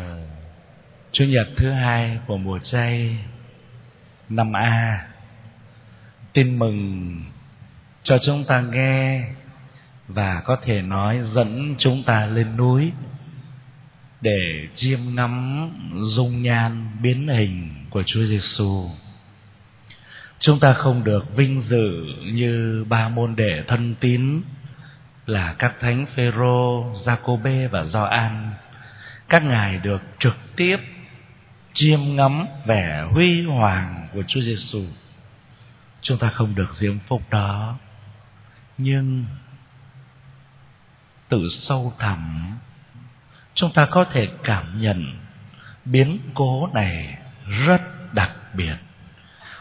Ờ, Chủ nhật thứ hai của mùa chay năm A Tin mừng cho chúng ta nghe Và có thể nói dẫn chúng ta lên núi Để chiêm ngắm dung nhan biến hình của Chúa Giêsu. Chúng ta không được vinh dự như ba môn đệ thân tín là các thánh Phêrô, Giacôbê và Gioan. Các ngài được trực tiếp chiêm ngắm vẻ huy hoàng của Chúa Giêsu. Chúng ta không được diễm phúc đó, nhưng tự sâu thẳm chúng ta có thể cảm nhận biến cố này rất đặc biệt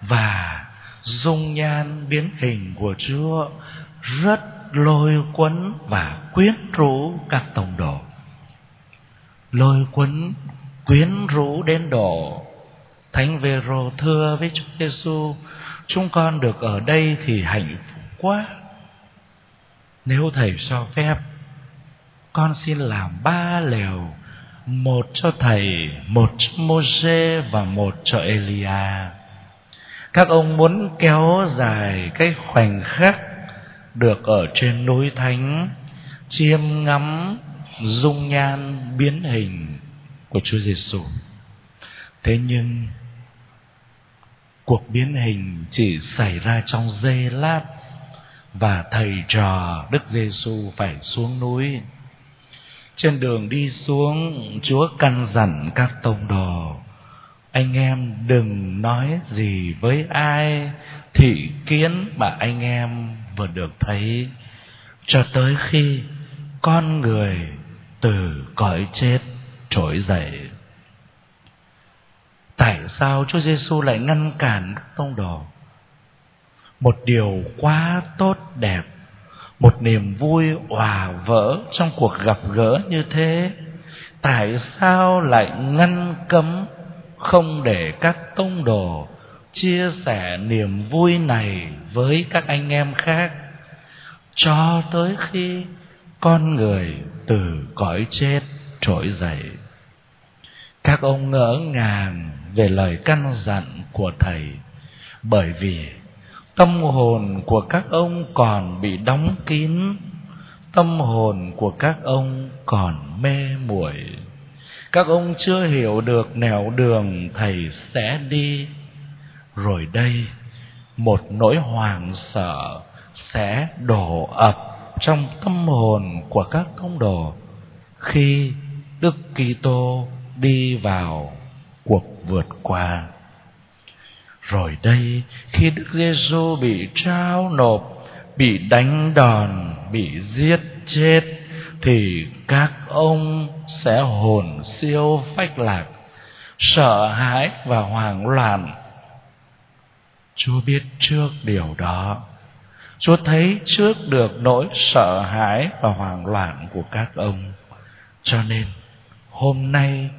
và dung nhan biến hình của Chúa rất lôi cuốn và quyến rũ các tông đồ. Lôi cuốn quyến rũ đến độ Thánh Vero thưa với Chúa Giêsu, chúng con được ở đây thì hạnh phúc quá. Nếu thầy cho phép, con xin làm ba lều, một cho thầy, một cho Môse và một cho Elia. Các ông muốn kéo dài cái khoảnh khắc được ở trên núi thánh chiêm ngắm dung nhan biến hình của Chúa Giêsu. Thế nhưng cuộc biến hình chỉ xảy ra trong giây lát và thầy trò Đức Giêsu phải xuống núi. Trên đường đi xuống, Chúa căn dặn các tông đồ anh em đừng nói gì với ai thị kiến mà anh em vừa được thấy cho tới khi con người từ cõi chết trỗi dậy. Tại sao Chúa Giêsu lại ngăn cản các tông đồ? Một điều quá tốt đẹp, một niềm vui hòa vỡ trong cuộc gặp gỡ như thế, tại sao lại ngăn cấm không để các tông đồ chia sẻ niềm vui này với các anh em khác? Cho tới khi con người từ cõi chết trỗi dậy. Các ông ngỡ ngàng về lời căn dặn của thầy, bởi vì tâm hồn của các ông còn bị đóng kín, tâm hồn của các ông còn mê muội. Các ông chưa hiểu được nẻo đường thầy sẽ đi. Rồi đây, một nỗi hoàng sợ sẽ đổ ập trong tâm hồn của các công đồ khi Đức Kitô đi vào cuộc vượt qua. Rồi đây khi Đức Giêsu bị trao nộp, bị đánh đòn, bị giết chết thì các ông sẽ hồn siêu phách lạc, sợ hãi và hoảng loạn. Chúa biết trước điều đó. Chúa thấy trước được nỗi sợ hãi và hoảng loạn của các ông. Cho nên, hôm nay,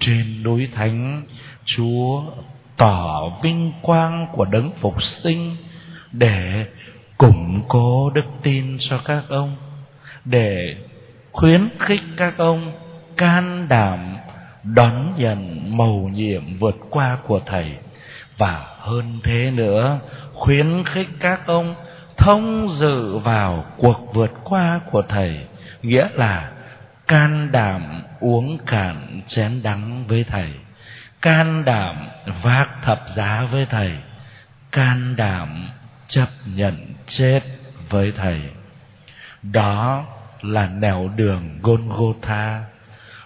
trên núi thánh, Chúa tỏ vinh quang của đấng phục sinh để củng cố đức tin cho các ông, để khuyến khích các ông can đảm đón nhận mầu nhiệm vượt qua của thầy và hơn thế nữa, khuyến khích các ông thông dự vào cuộc vượt qua của thầy nghĩa là can đảm uống cạn chén đắng với thầy can đảm vác thập giá với thầy can đảm chấp nhận chết với thầy đó là nẻo đường Golgotha.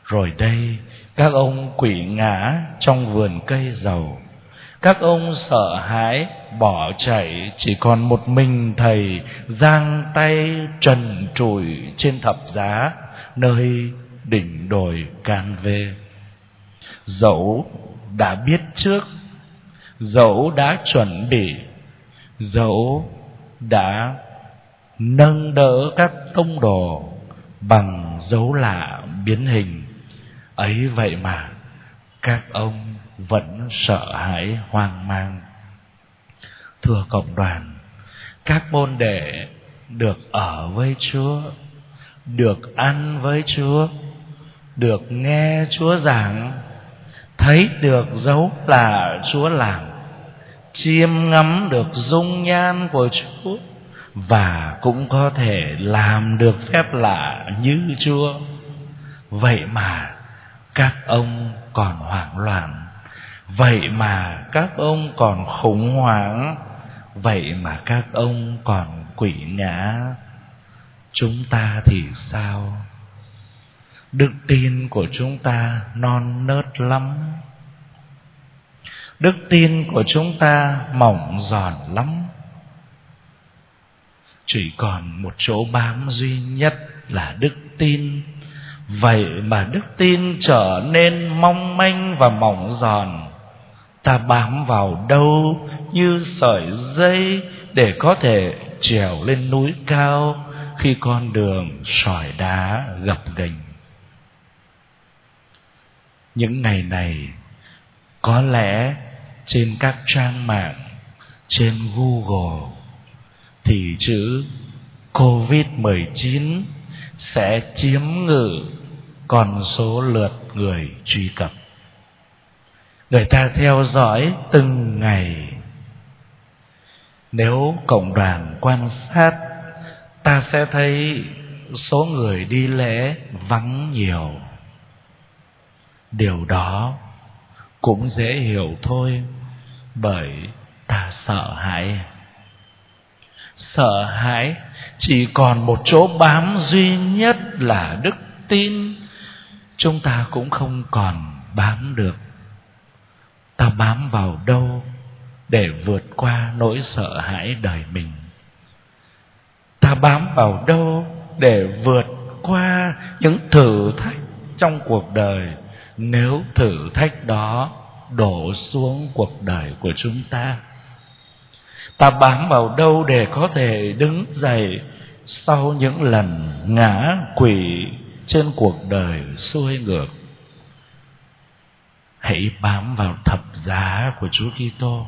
Rồi đây, các ông quỷ ngã trong vườn cây dầu. Các ông sợ hãi, bỏ chạy, chỉ còn một mình thầy giang tay trần trụi trên thập giá, nơi đỉnh đồi can vê. Dẫu đã biết trước, dẫu đã chuẩn bị, dẫu đã nâng đỡ các tông đồ bằng dấu lạ biến hình ấy vậy mà các ông vẫn sợ hãi hoang mang thưa cộng đoàn các môn đệ được ở với chúa được ăn với chúa được nghe Chúa giảng, thấy được dấu là Chúa làm, chiêm ngắm được dung nhan của Chúa và cũng có thể làm được phép lạ như Chúa. Vậy mà các ông còn hoảng loạn, vậy mà các ông còn khủng hoảng, vậy mà các ông còn quỷ ngã. Chúng ta thì sao? Đức tin của chúng ta non nớt lắm. Đức tin của chúng ta mỏng giòn lắm chỉ còn một chỗ bám duy nhất là đức tin vậy mà đức tin trở nên mong manh và mỏng giòn. Ta bám vào đâu như sợi dây để có thể trèo lên núi cao khi con đường sỏi đá gập ghềnh. Những ngày này, có lẽ trên các trang mạng, trên google, thì chữ COVID-19 sẽ chiếm ngự con số lượt người truy cập. Người ta theo dõi từng ngày. Nếu cộng đoàn quan sát, ta sẽ thấy số người đi lễ vắng nhiều. Điều đó cũng dễ hiểu thôi, bởi ta sợ hãi sợ hãi, chỉ còn một chỗ bám duy nhất là đức tin. Chúng ta cũng không còn bám được. Ta bám vào đâu để vượt qua nỗi sợ hãi đời mình? Ta bám vào đâu để vượt qua những thử thách trong cuộc đời? Nếu thử thách đó đổ xuống cuộc đời của chúng ta ta bám vào đâu để có thể đứng dậy sau những lần ngã quỵ trên cuộc đời xuôi ngược? Hãy bám vào thập giá của Chúa Kitô.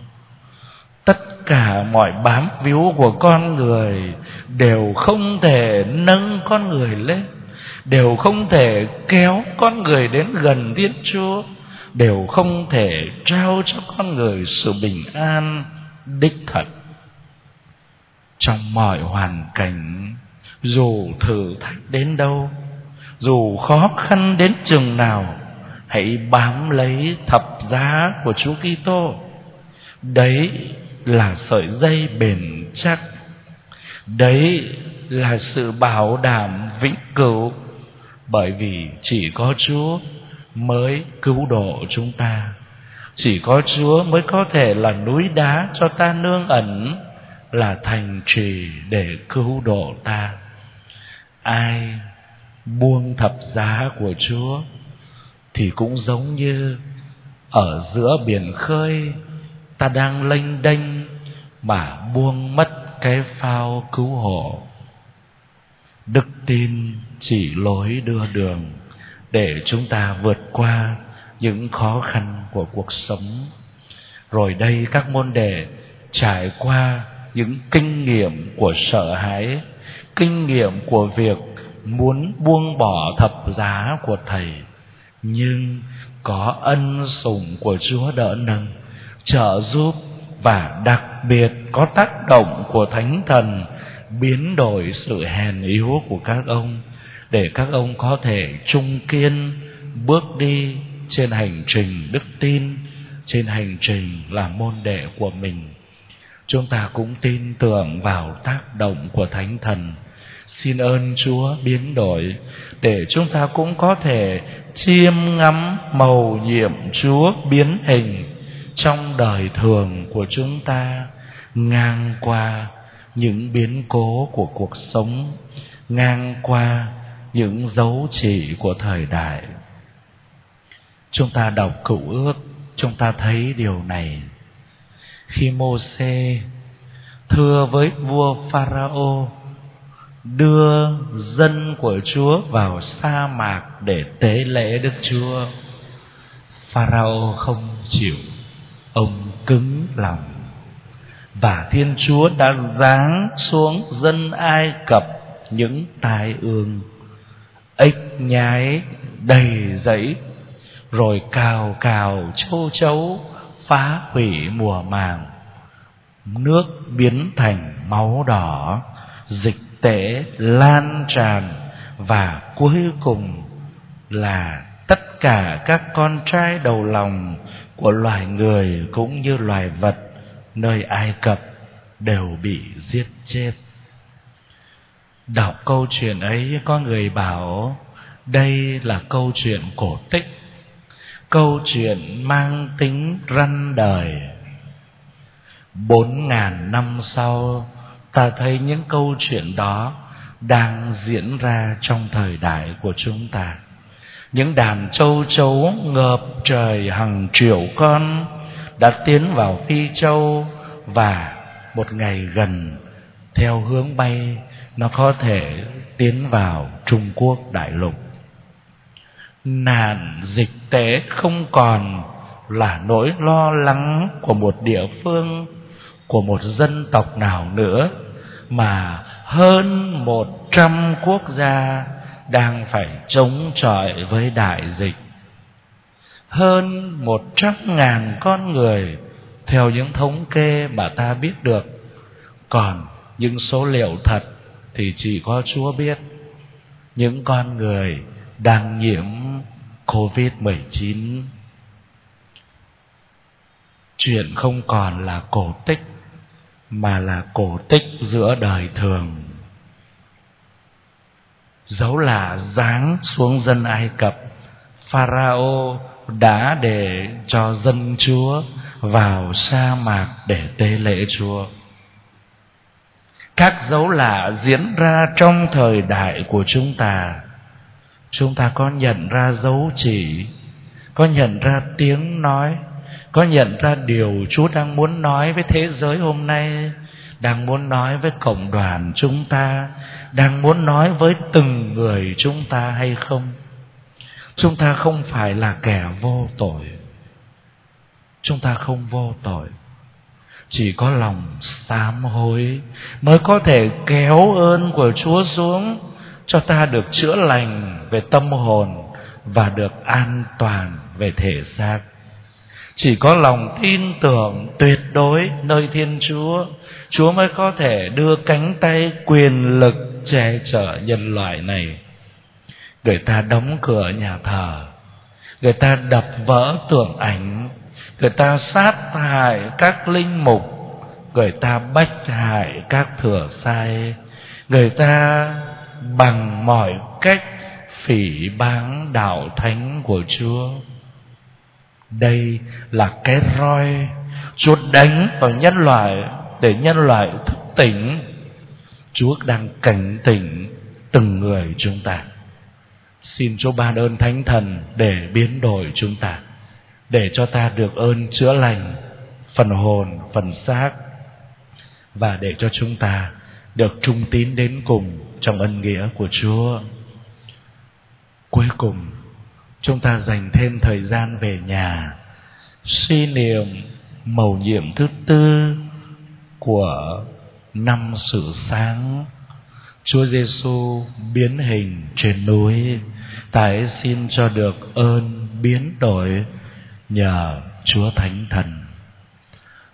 Tất cả mọi bám víu của con người đều không thể nâng con người lên, đều không thể kéo con người đến gần Thiên Chúa, đều không thể trao cho con người sự bình an đích thật. Trong mọi hoàn cảnh, dù thử thách đến đâu, dù khó khăn đến chừng nào, hãy bám lấy thập giá của Chúa Kitô. Đấy là sợi dây bền chắc. Đấy là sự bảo đảm vĩnh cửu. Bởi vì chỉ có Chúa mới cứu độ chúng ta chỉ có Chúa mới có thể là núi đá cho ta nương ẩn, là thành trì để cứu độ ta. Ai buông thập giá của chúa thì cũng giống như ở giữa biển khơi, ta đang lênh đênh mà buông mất cái phao cứu hộ. Đức tin chỉ lối đưa đường để chúng ta vượt qua những khó khăn của cuộc sống. Rồi đây các môn đệ trải qua những kinh nghiệm của sợ hãi, kinh nghiệm của việc muốn buông bỏ thập giá của thầy. Nhưng có ân sủng của chúa đỡ nâng, trợ giúp và đặc biệt có tác động của thánh thần biến đổi sự hèn yếu của các ông, để các ông có thể trung kiên bước đi trên hành trình đức tin, trên hành trình làm môn đệ của mình. Chúng ta cũng tin tưởng vào tác động của thánh thần. Xin ơn chúa biến đổi, để chúng ta cũng có thể chiêm ngắm màu nhiệm chúa biến hình trong đời thường của chúng ta, ngang qua những biến cố của cuộc sống, ngang qua những dấu chỉ của thời đại chúng ta đọc cựu ước chúng ta thấy điều này khi Môse thưa với vua Pharaoh đưa dân của Chúa vào sa mạc để tế lễ Đức Chúa. Pharaoh không chịu, ông cứng lòng. Và Thiên Chúa đã giáng xuống dân Ai Cập những tai ương, ếch nhái đầy dẫy rồi cào cào châu chấu phá hủy mùa màng nước biến thành máu đỏ dịch tễ lan tràn và cuối cùng là tất cả các con trai đầu lòng của loài người cũng như loài vật nơi Ai Cập đều bị giết chết. Đọc câu chuyện ấy có người bảo đây là câu chuyện cổ tích, câu chuyện mang tính răn đời. Bốn ngàn năm sau, ta thấy những câu chuyện đó đang diễn ra trong thời đại của chúng ta những đàn châu chấu ngợp trời hàng triệu con đã tiến vào phi châu và một ngày gần theo hướng bay nó có thể tiến vào trung quốc đại lục nạn dịch tế không còn là nỗi lo lắng của một địa phương, của một dân tộc nào nữa, mà hơn một trăm quốc gia đang phải chống chọi với đại dịch. Hơn một trăm ngàn con người, theo những thống kê mà ta biết được, còn những số liệu thật thì chỉ có chúa biết. Những con người đang nhiễm covid 19 chuyện không còn là cổ tích, mà là cổ tích giữa đời thường dấu là giáng xuống dân Ai Cập, Pharaoh đã để cho dân Chúa vào sa mạc để tế lễ Chúa. Các dấu lạ diễn ra trong thời đại của chúng ta. Chúng ta có nhận ra dấu chỉ, có nhận ra tiếng nói, có nhận ra điều Chúa đang muốn nói với thế giới hôm nay đang muốn nói với cộng đoàn chúng ta đang muốn nói với từng người chúng ta hay không? Chúng ta không phải là kẻ vô tội. Chúng ta không vô tội. Chỉ có lòng sám hối mới có thể kéo ơn của chúa xuống cho ta được chữa lành về tâm hồn và được an toàn về thể xác. Chỉ có lòng tin tưởng tuyệt đối nơi thiên chúa chúa mới có thể đưa cánh tay quyền lực che chở nhân loại này. Người ta đóng cửa nhà thờ, người ta đập vỡ tượng ảnh, người ta sát hại các linh mục, người ta bách hại các thừa sai, người ta bằng mọi cách phỉ báng đạo thánh của chúa đây là cái roi Chúa đánh vào nhân loại để nhân loại thức tỉnh. Chúa đang cảnh tỉnh từng người chúng ta. Xin Chúa ban ơn Thánh Thần để biến đổi chúng ta, để cho ta được ơn chữa lành phần hồn, phần xác và để cho chúng ta được trung tín đến cùng trong ân nghĩa của Chúa. Cuối cùng, chúng ta dành thêm thời gian về nhà suy niệm mầu nhiệm thứ tư của năm sự sáng Chúa Giêsu biến hình trên núi tại xin cho được ơn biến đổi nhờ Chúa Thánh Thần